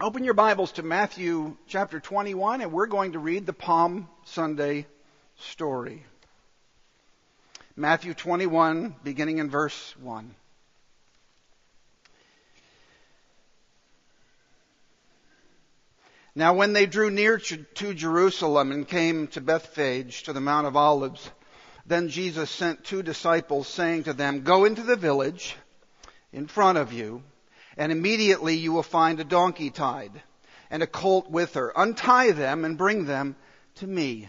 Open your Bibles to Matthew chapter 21, and we're going to read the Palm Sunday story. Matthew 21, beginning in verse 1. Now, when they drew near to Jerusalem and came to Bethphage, to the Mount of Olives, then Jesus sent two disciples, saying to them, Go into the village in front of you and immediately you will find a donkey tied and a colt with her. Untie them and bring them to me.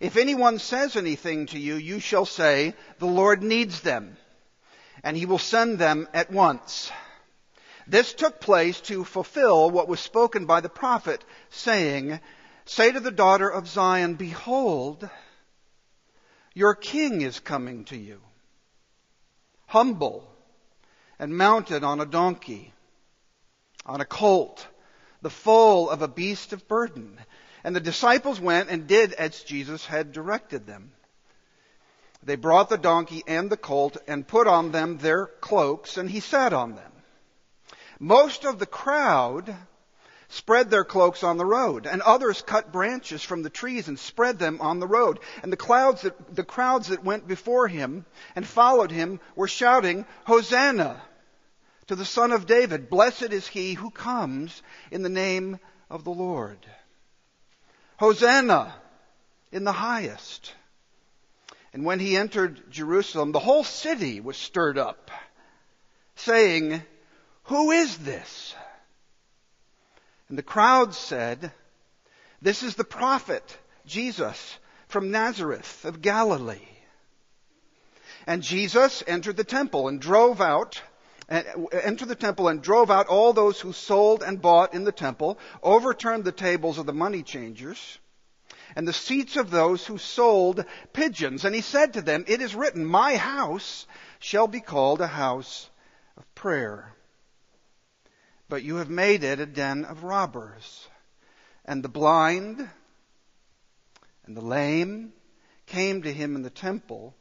If anyone says anything to you, you shall say, the Lord needs them, and he will send them at once. This took place to fulfill what was spoken by the prophet, saying, Say to the daughter of Zion, Behold, your king is coming to you, humble and mounted on a donkey, on a colt, the foal of a beast of burden. And the disciples went and did as Jesus had directed them. They brought the donkey and the colt and put on them their cloaks, and he sat on them. Most of the crowd spread their cloaks on the road, and others cut branches from the trees and spread them on the road. And the clouds that, the crowds that went before him and followed him were shouting, Hosanna to the Son of David, blessed is he who comes in the name of the Lord. Hosanna in the highest. And when he entered Jerusalem, the whole city was stirred up, saying, Who is this? And the crowd said, This is the prophet Jesus from Nazareth of Galilee. And Jesus entered the temple and drove out, eh, entered the temple and drove out all those who sold and bought in the temple, overturned the tables of the money changers, and the seats of those who sold pigeons. And he said to them, It is written, My house shall be called a house of prayer but you have made it a den of robbers. And the blind and the lame came to him in the temple,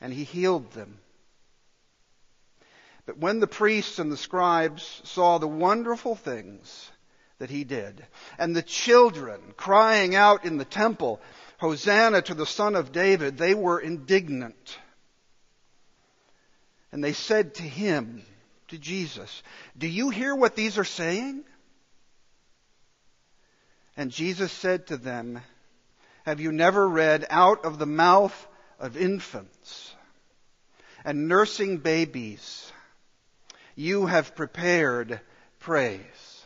and he healed them. But when the priests and the scribes saw the wonderful things that he did, and the children crying out in the temple, Hosanna to the Son of David, they were indignant. And they said to him, to Jesus. Do you hear what these are saying? And Jesus said to them, Have you never read out of the mouth of infants and nursing babies, you have prepared praise?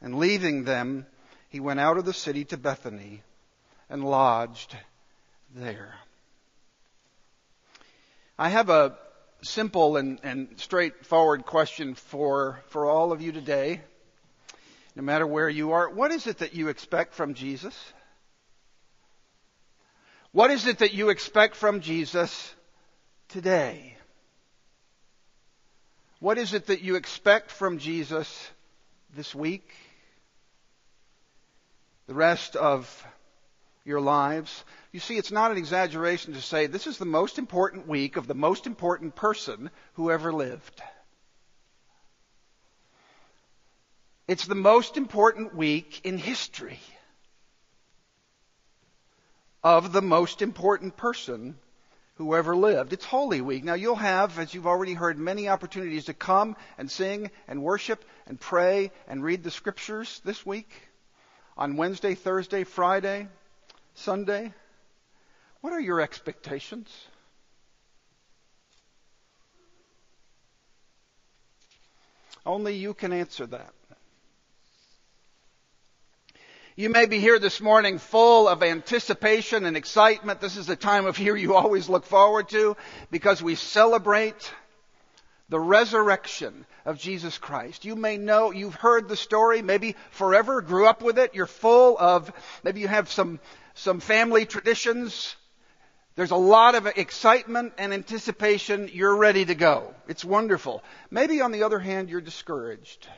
And leaving them, he went out of the city to Bethany and lodged there. I have a simple and, and straightforward question for, for all of you today, no matter where you are. What is it that you expect from Jesus? What is it that you expect from Jesus today? What is it that you expect from Jesus this week? The rest of your lives? You see, it's not an exaggeration to say this is the most important week of the most important person who ever lived. It's the most important week in history of the most important person who ever lived. It's Holy Week. Now you'll have, as you've already heard, many opportunities to come and sing and worship and pray and read the scriptures this week on Wednesday, Thursday, Friday, Sunday. What are your expectations? Only you can answer that. You may be here this morning full of anticipation and excitement. This is the time of year you always look forward to because we celebrate the resurrection of Jesus Christ. You may know, you've heard the story, maybe forever, grew up with it. You're full of, maybe you have some, some family traditions there's a lot of excitement and anticipation. You're ready to go. It's wonderful. Maybe on the other hand, you're discouraged.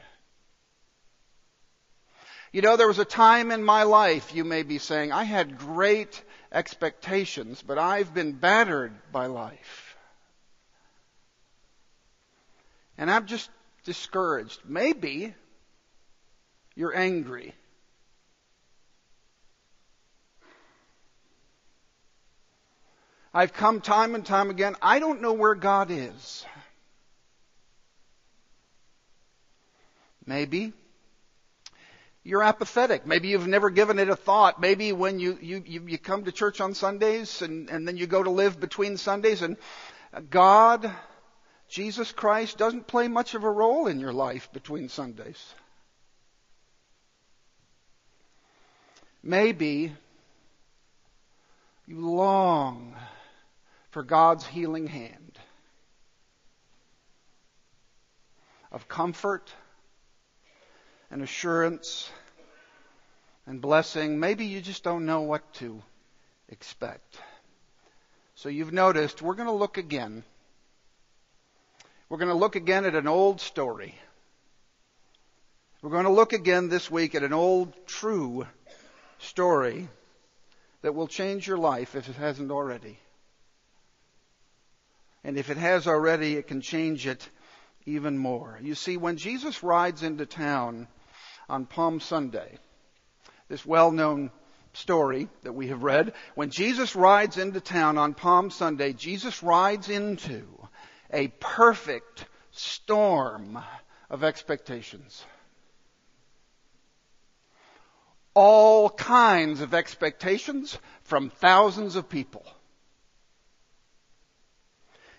You know, there was a time in my life, you may be saying, I had great expectations, but I've been battered by life. And I'm just discouraged. Maybe you're angry. I've come time and time again. I don't know where God is. Maybe you're apathetic. Maybe you've never given it a thought. Maybe when you, you, you, come to church on Sundays and, and then you go to live between Sundays and God, Jesus Christ, doesn't play much of a role in your life between Sundays. Maybe you long for God's healing hand of comfort and assurance and blessing. Maybe you just don't know what to expect. So you've noticed we're going to look again. We're going to look again at an old story. We're going to look again this week at an old, true story that will change your life if it hasn't already. And if it has already, it can change it even more. You see, when Jesus rides into town on Palm Sunday, this well known story that we have read, when Jesus rides into town on Palm Sunday, Jesus rides into a perfect storm of expectations. All kinds of expectations from thousands of people.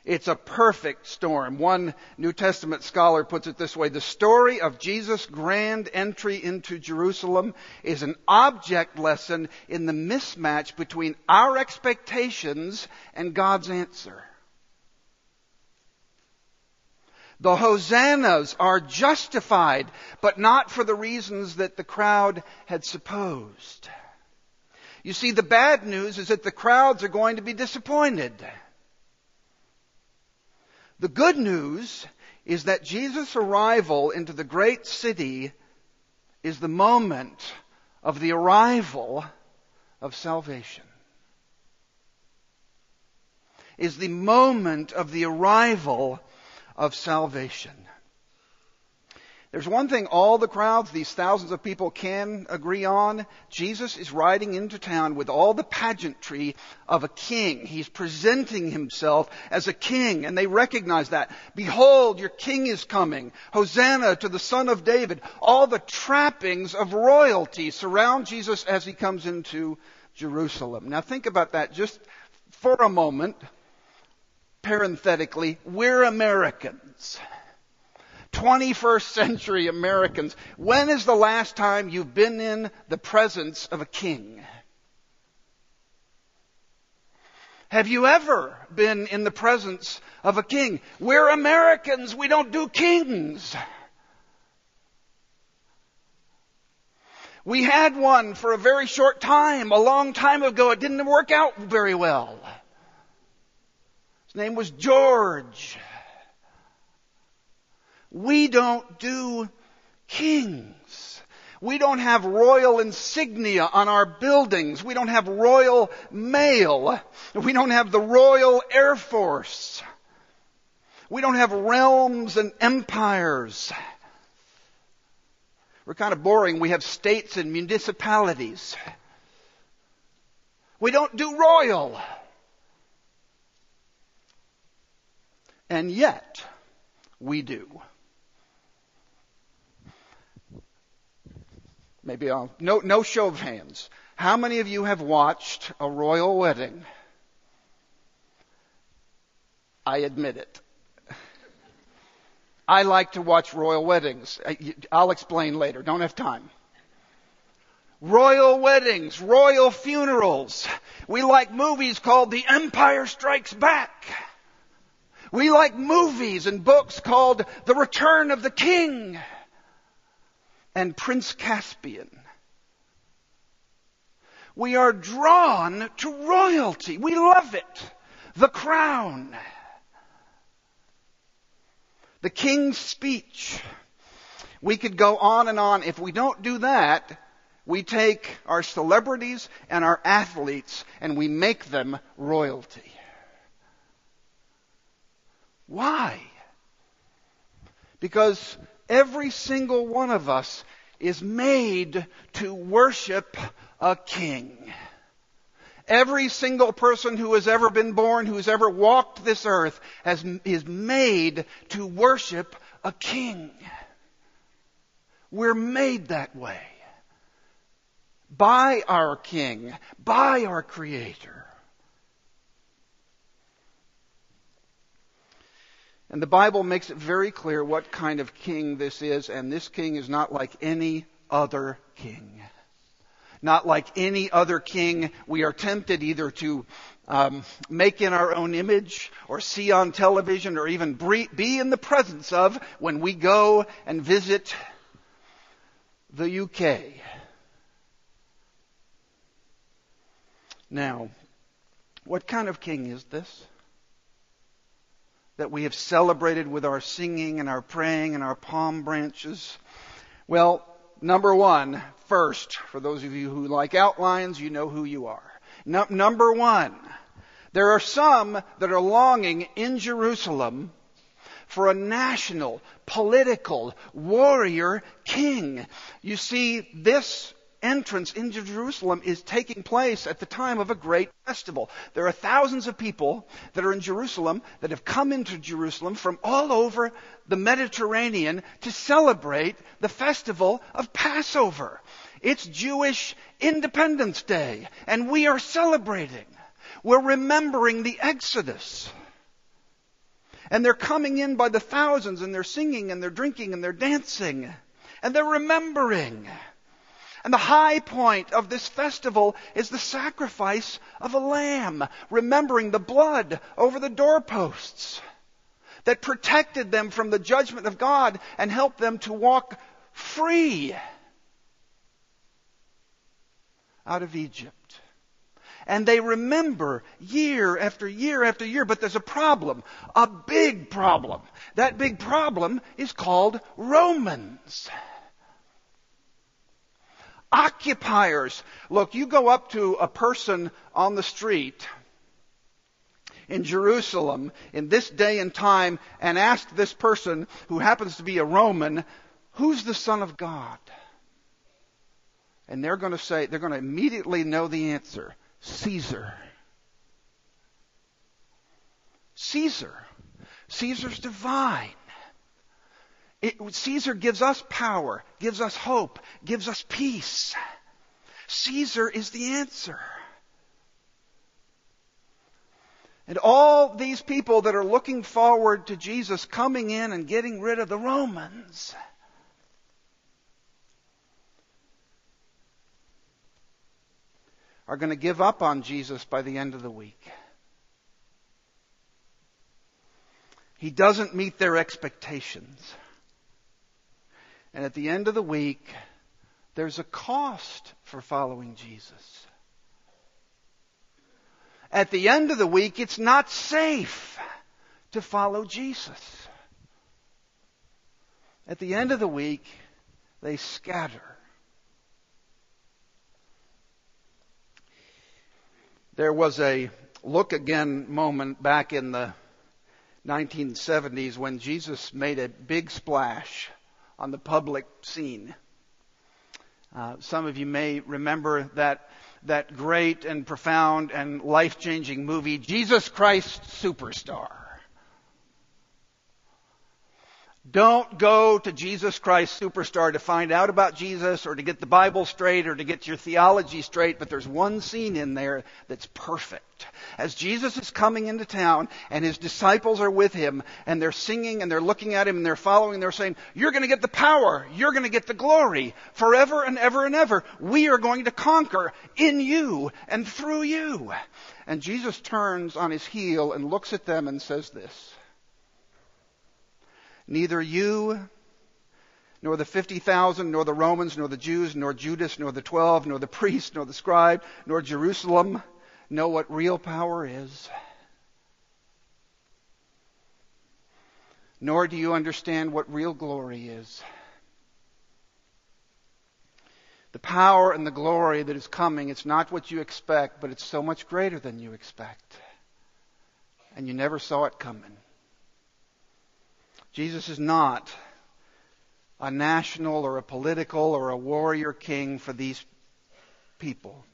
It's a perfect storm. One New Testament scholar puts it this way. The story of Jesus' grand entry into Jerusalem is an object lesson in the mismatch between our expectations and God's answer. The hosannas are justified, but not for the reasons that the crowd had supposed. You see, the bad news is that the crowds are going to be disappointed. The good news is that Jesus' arrival into the great city is the moment of the arrival of salvation. Is the moment of the arrival of salvation. There's one thing all the crowds, these thousands of people can agree on. Jesus is riding into town with all the pageantry of a king. He's presenting himself as a king and they recognize that. Behold, your king is coming. Hosanna to the son of David. All the trappings of royalty surround Jesus as he comes into Jerusalem. Now think about that just for a moment. Parenthetically, we're Americans. 21st century Americans, when is the last time you've been in the presence of a king? Have you ever been in the presence of a king? We're Americans, we don't do kings. We had one for a very short time, a long time ago. It didn't work out very well. His name was George. We don't do kings. We don't have royal insignia on our buildings. We don't have royal mail. We don't have the Royal Air Force. We don't have realms and empires. We're kind of boring. We have states and municipalities. We don't do royal. And yet, we do. Maybe I'll, no, no show of hands. How many of you have watched a royal wedding? I admit it. I like to watch royal weddings. I'll explain later. Don't have time. Royal weddings, royal funerals. We like movies called The Empire Strikes Back. We like movies and books called The Return of the King and Prince Caspian. We are drawn to royalty. We love it. The crown. The king's speech. We could go on and on. If we don't do that, we take our celebrities and our athletes and we make them royalty. Why? Because every single one of us is made to worship a king. Every single person who has ever been born, who has ever walked this earth, has, is made to worship a king. We're made that way. By our king, by our creator. And the Bible makes it very clear what kind of king this is, and this king is not like any other king. Not like any other king we are tempted either to um, make in our own image or see on television or even be in the presence of when we go and visit the UK. Now, what kind of king is this? That we have celebrated with our singing and our praying and our palm branches? Well, number one, first, for those of you who like outlines, you know who you are. No, number one, there are some that are longing in Jerusalem for a national, political, warrior king. You see, this entrance into Jerusalem is taking place at the time of a great festival. There are thousands of people that are in Jerusalem that have come into Jerusalem from all over the Mediterranean to celebrate the festival of Passover. It's Jewish Independence Day, and we are celebrating. We're remembering the Exodus. And they're coming in by the thousands, and they're singing, and they're drinking, and they're dancing, and they're remembering. And the high point of this festival is the sacrifice of a lamb, remembering the blood over the doorposts that protected them from the judgment of God and helped them to walk free out of Egypt. And they remember year after year after year, but there's a problem, a big problem. That big problem is called Romans occupiers. Look, you go up to a person on the street in Jerusalem in this day and time and ask this person who happens to be a Roman, who's the Son of God? And they're going to say, they're going to immediately know the answer Caesar. Caesar. Caesar's divine. It, Caesar gives us power, gives us hope, gives us peace. Caesar is the answer. And all these people that are looking forward to Jesus coming in and getting rid of the Romans. Are going to give up on Jesus by the end of the week. He doesn't meet their expectations. And at the end of the week, there's a cost for following Jesus. At the end of the week, it's not safe to follow Jesus. At the end of the week, they scatter. There was a look again moment back in the 1970s when Jesus made a big splash on the public scene. Uh, some of you may remember that that great and profound and life changing movie, Jesus Christ Superstar. Don't go to Jesus Christ Superstar to find out about Jesus or to get the Bible straight or to get your theology straight, but there's one scene in there that's perfect. As Jesus is coming into town and his disciples are with him and they're singing and they're looking at him and they're following, they're saying, You're going to get the power. You're going to get the glory forever and ever and ever. We are going to conquer in you and through you. And Jesus turns on his heel and looks at them and says this. Neither you, nor the 50,000, nor the Romans, nor the Jews, nor Judas, nor the 12, nor the priest, nor the scribe, nor Jerusalem know what real power is. Nor do you understand what real glory is. The power and the glory that is coming, it's not what you expect, but it's so much greater than you expect. And you never saw it coming. Jesus is not a national or a political or a warrior king for these people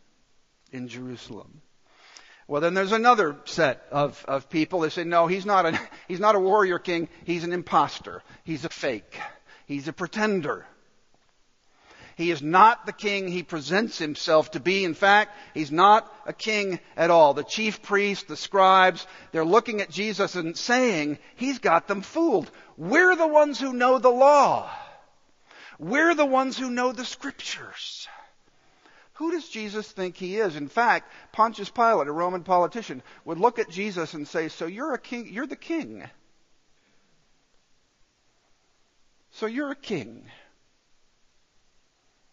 in Jerusalem. Well, then there's another set of, of people that say, no, he's not, a, he's not a warrior king. He's an impostor. He's a fake. He's a pretender. He is not the king he presents himself to be. In fact, he's not a king at all. The chief priests, the scribes, they're looking at Jesus and saying, he's got them fooled. We're the ones who know the law. We're the ones who know the scriptures. Who does Jesus think he is? In fact, Pontius Pilate, a Roman politician, would look at Jesus and say, So you're a king, you're the king. So you're a king.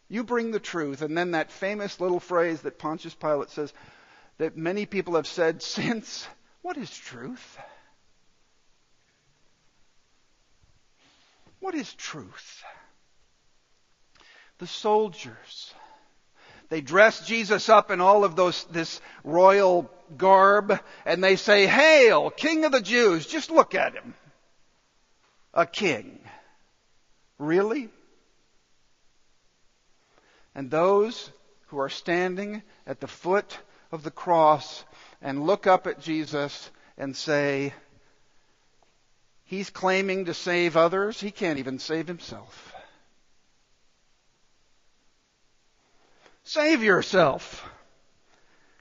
You bring the truth. And then that famous little phrase that Pontius Pilate says that many people have said since what is truth? What is truth? The soldiers. They dress Jesus up in all of those, this royal garb and they say, Hail, King of the Jews. Just look at him. A king. Really? And those who are standing at the foot of the cross and look up at Jesus and say, He's claiming to save others. He can't even save himself. Save yourself.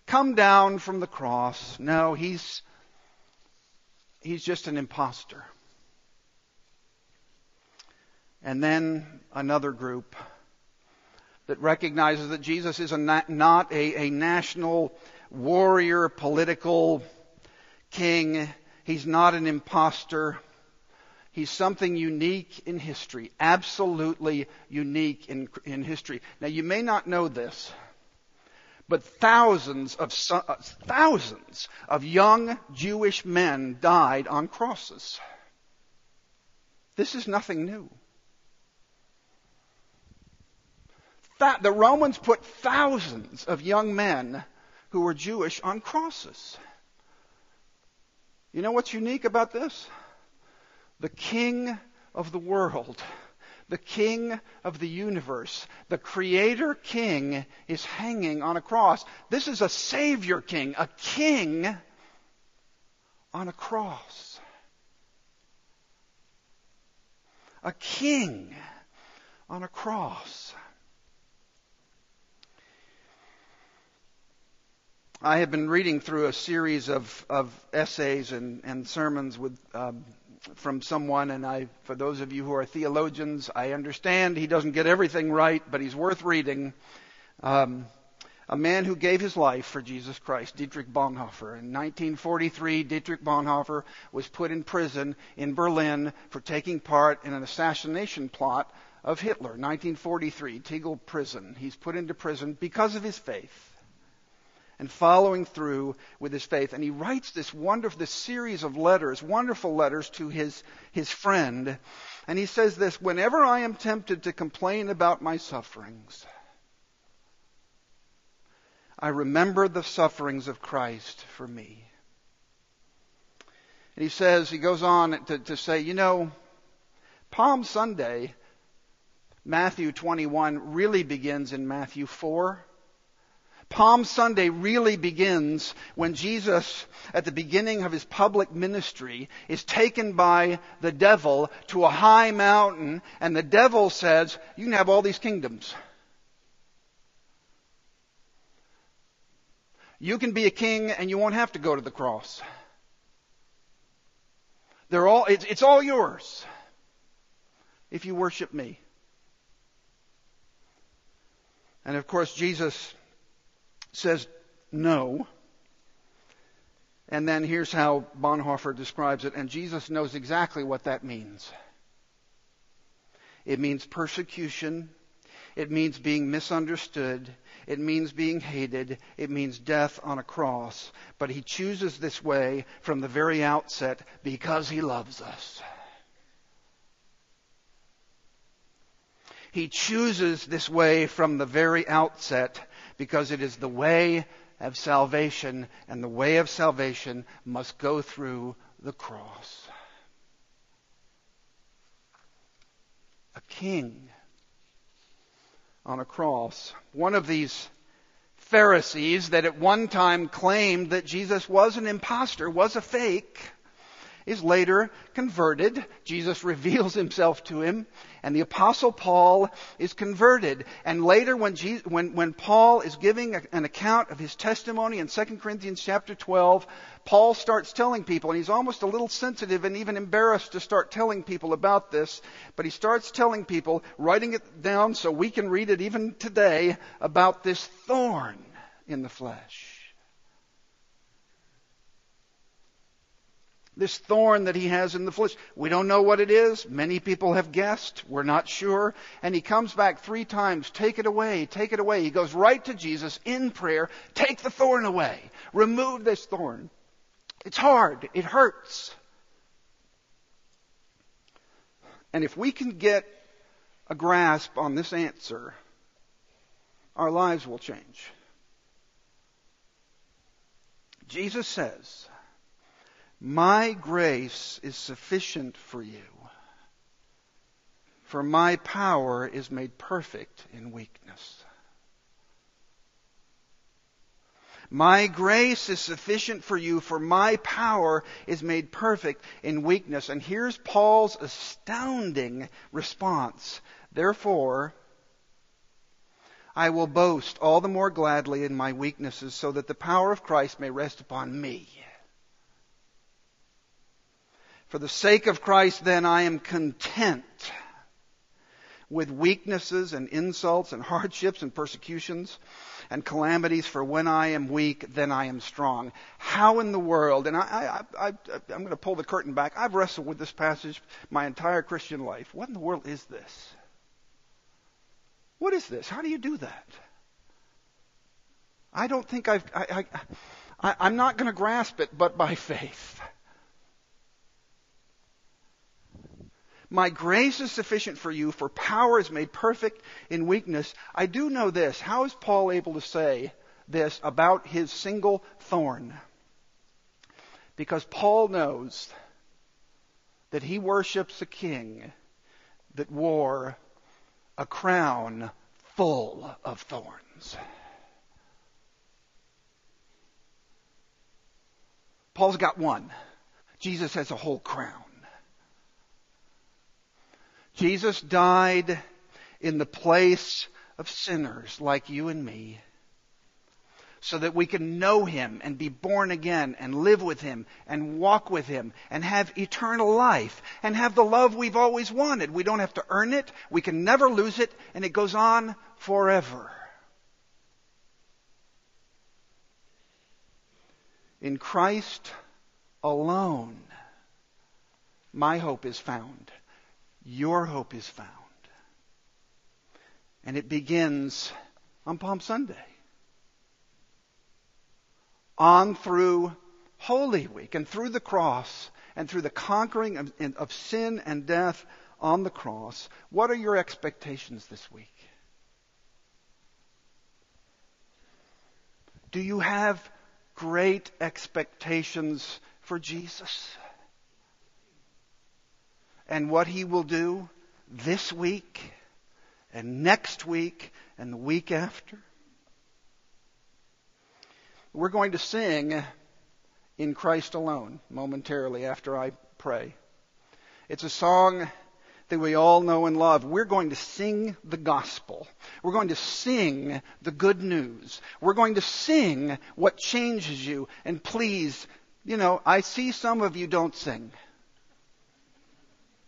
Come down from the cross. No, he's, he's just an impostor. And then another group that recognizes that Jesus is a not a, a national warrior, political king. He's not an impostor. He's something unique in history, absolutely unique in, in history. Now, you may not know this, but thousands of uh, thousands of young Jewish men died on crosses. This is nothing new. The Romans put thousands of young men who were Jewish on crosses. You know what's unique about this? The king of the world, the king of the universe, the creator king is hanging on a cross. This is a savior king, a king on a cross. A king on a cross. I have been reading through a series of, of essays and, and sermons with, um, from someone, and I, for those of you who are theologians, I understand he doesn't get everything right, but he's worth reading. Um, a man who gave his life for Jesus Christ, Dietrich Bonhoeffer. In 1943, Dietrich Bonhoeffer was put in prison in Berlin for taking part in an assassination plot of Hitler. 1943, Tegel prison. He's put into prison because of his faith and following through with his faith. And he writes this wonderful, this series of letters, wonderful letters to his, his friend. And he says this, whenever I am tempted to complain about my sufferings, I remember the sufferings of Christ for me. And he says, he goes on to, to say, you know, Palm Sunday, Matthew 21 really begins in Matthew 4. Palm Sunday really begins when Jesus, at the beginning of his public ministry, is taken by the devil to a high mountain, and the devil says, You can have all these kingdoms. You can be a king and you won't have to go to the cross. They're all, it's, it's all yours if you worship me. And of course, Jesus says no. And then here's how Bonhoeffer describes it, and Jesus knows exactly what that means. It means persecution. It means being misunderstood. It means being hated. It means death on a cross. But he chooses this way from the very outset because he loves us. He chooses this way from the very outset because it is the way of salvation, and the way of salvation must go through the cross. A king on a cross. One of these Pharisees that at one time claimed that Jesus was an impostor, was a fake, is later converted. Jesus reveals himself to him, and the apostle Paul is converted. And later when, Jesus, when, when Paul is giving a, an account of his testimony in 2 Corinthians chapter 12, Paul starts telling people, and he's almost a little sensitive and even embarrassed to start telling people about this, but he starts telling people, writing it down so we can read it even today, about this thorn in the flesh. This thorn that he has in the flesh. We don't know what it is. Many people have guessed. We're not sure. And he comes back three times. Take it away. Take it away. He goes right to Jesus in prayer. Take the thorn away. Remove this thorn. It's hard. It hurts. And if we can get a grasp on this answer, our lives will change. Jesus says, my grace is sufficient for you, for my power is made perfect in weakness. My grace is sufficient for you, for my power is made perfect in weakness. And here's Paul's astounding response. Therefore, I will boast all the more gladly in my weaknesses, so that the power of Christ may rest upon me. For the sake of Christ, then, I am content with weaknesses and insults and hardships and persecutions and calamities, for when I am weak, then I am strong. How in the world, and I, I, I, I'm going to pull the curtain back, I've wrestled with this passage my entire Christian life. What in the world is this? What is this? How do you do that? I don't think I've, I, I, I, I'm not going to grasp it, but by faith. My grace is sufficient for you, for power is made perfect in weakness. I do know this. How is Paul able to say this about his single thorn? Because Paul knows that he worships a king that wore a crown full of thorns. Paul's got one. Jesus has a whole crown. Jesus died in the place of sinners like you and me so that we can know Him and be born again and live with Him and walk with Him and have eternal life and have the love we've always wanted. We don't have to earn it. We can never lose it and it goes on forever. In Christ alone, my hope is found your hope is found. And it begins on Palm Sunday. On through Holy Week and through the cross and through the conquering of, of sin and death on the cross. What are your expectations this week? Do you have great expectations for Jesus? And what He will do this week and next week and the week after. We're going to sing in Christ alone momentarily after I pray. It's a song that we all know and love. We're going to sing the gospel. We're going to sing the good news. We're going to sing what changes you. And please, you know, I see some of you don't sing.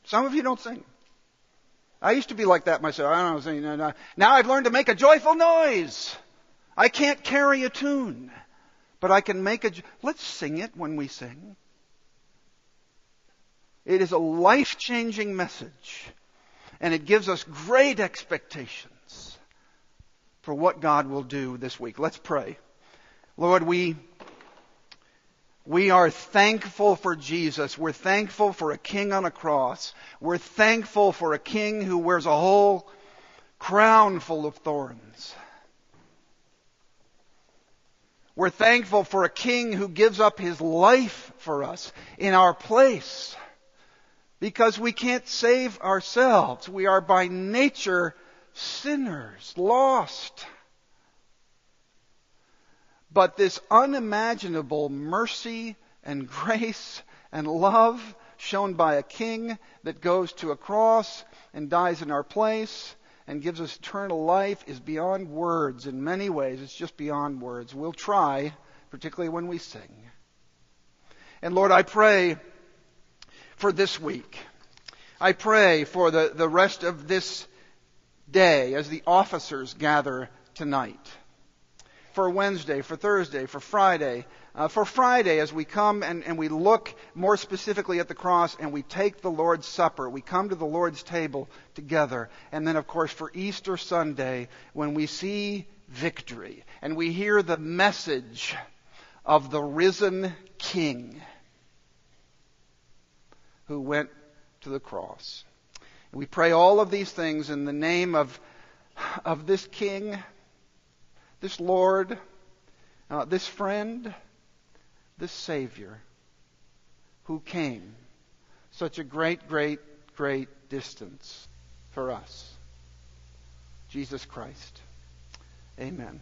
Some of you don't sing. I used to be like that myself. I don't sing. Now I've learned to make a joyful noise. I can't carry a tune, but I can make a. Let's sing it when we sing. It is a life changing message, and it gives us great expectations for what God will do this week. Let's pray. Lord, we we are thankful for Jesus. We're thankful for a king on a cross. We're thankful for a king who wears a whole crown full of thorns. We're thankful for a king who gives up his life for us in our place. Because we can't save ourselves. We are by nature sinners, lost. But this unimaginable mercy and grace and love shown by a king that goes to a cross and dies in our place and gives us eternal life is beyond words in many ways. It's just beyond words. We'll try, particularly when we sing. And Lord, I pray for this week. I pray for the, the rest of this day as the officers gather tonight. For Wednesday, for Thursday, for Friday, uh, for Friday as we come and, and we look more specifically at the cross and we take the Lord's Supper. We come to the Lord's table together. And then, of course, for Easter Sunday when we see victory and we hear the message of the risen King who went to the cross. We pray all of these things in the name of, of this King, this Lord, uh, this friend, this Savior who came such a great, great, great distance for us. Jesus Christ. Amen.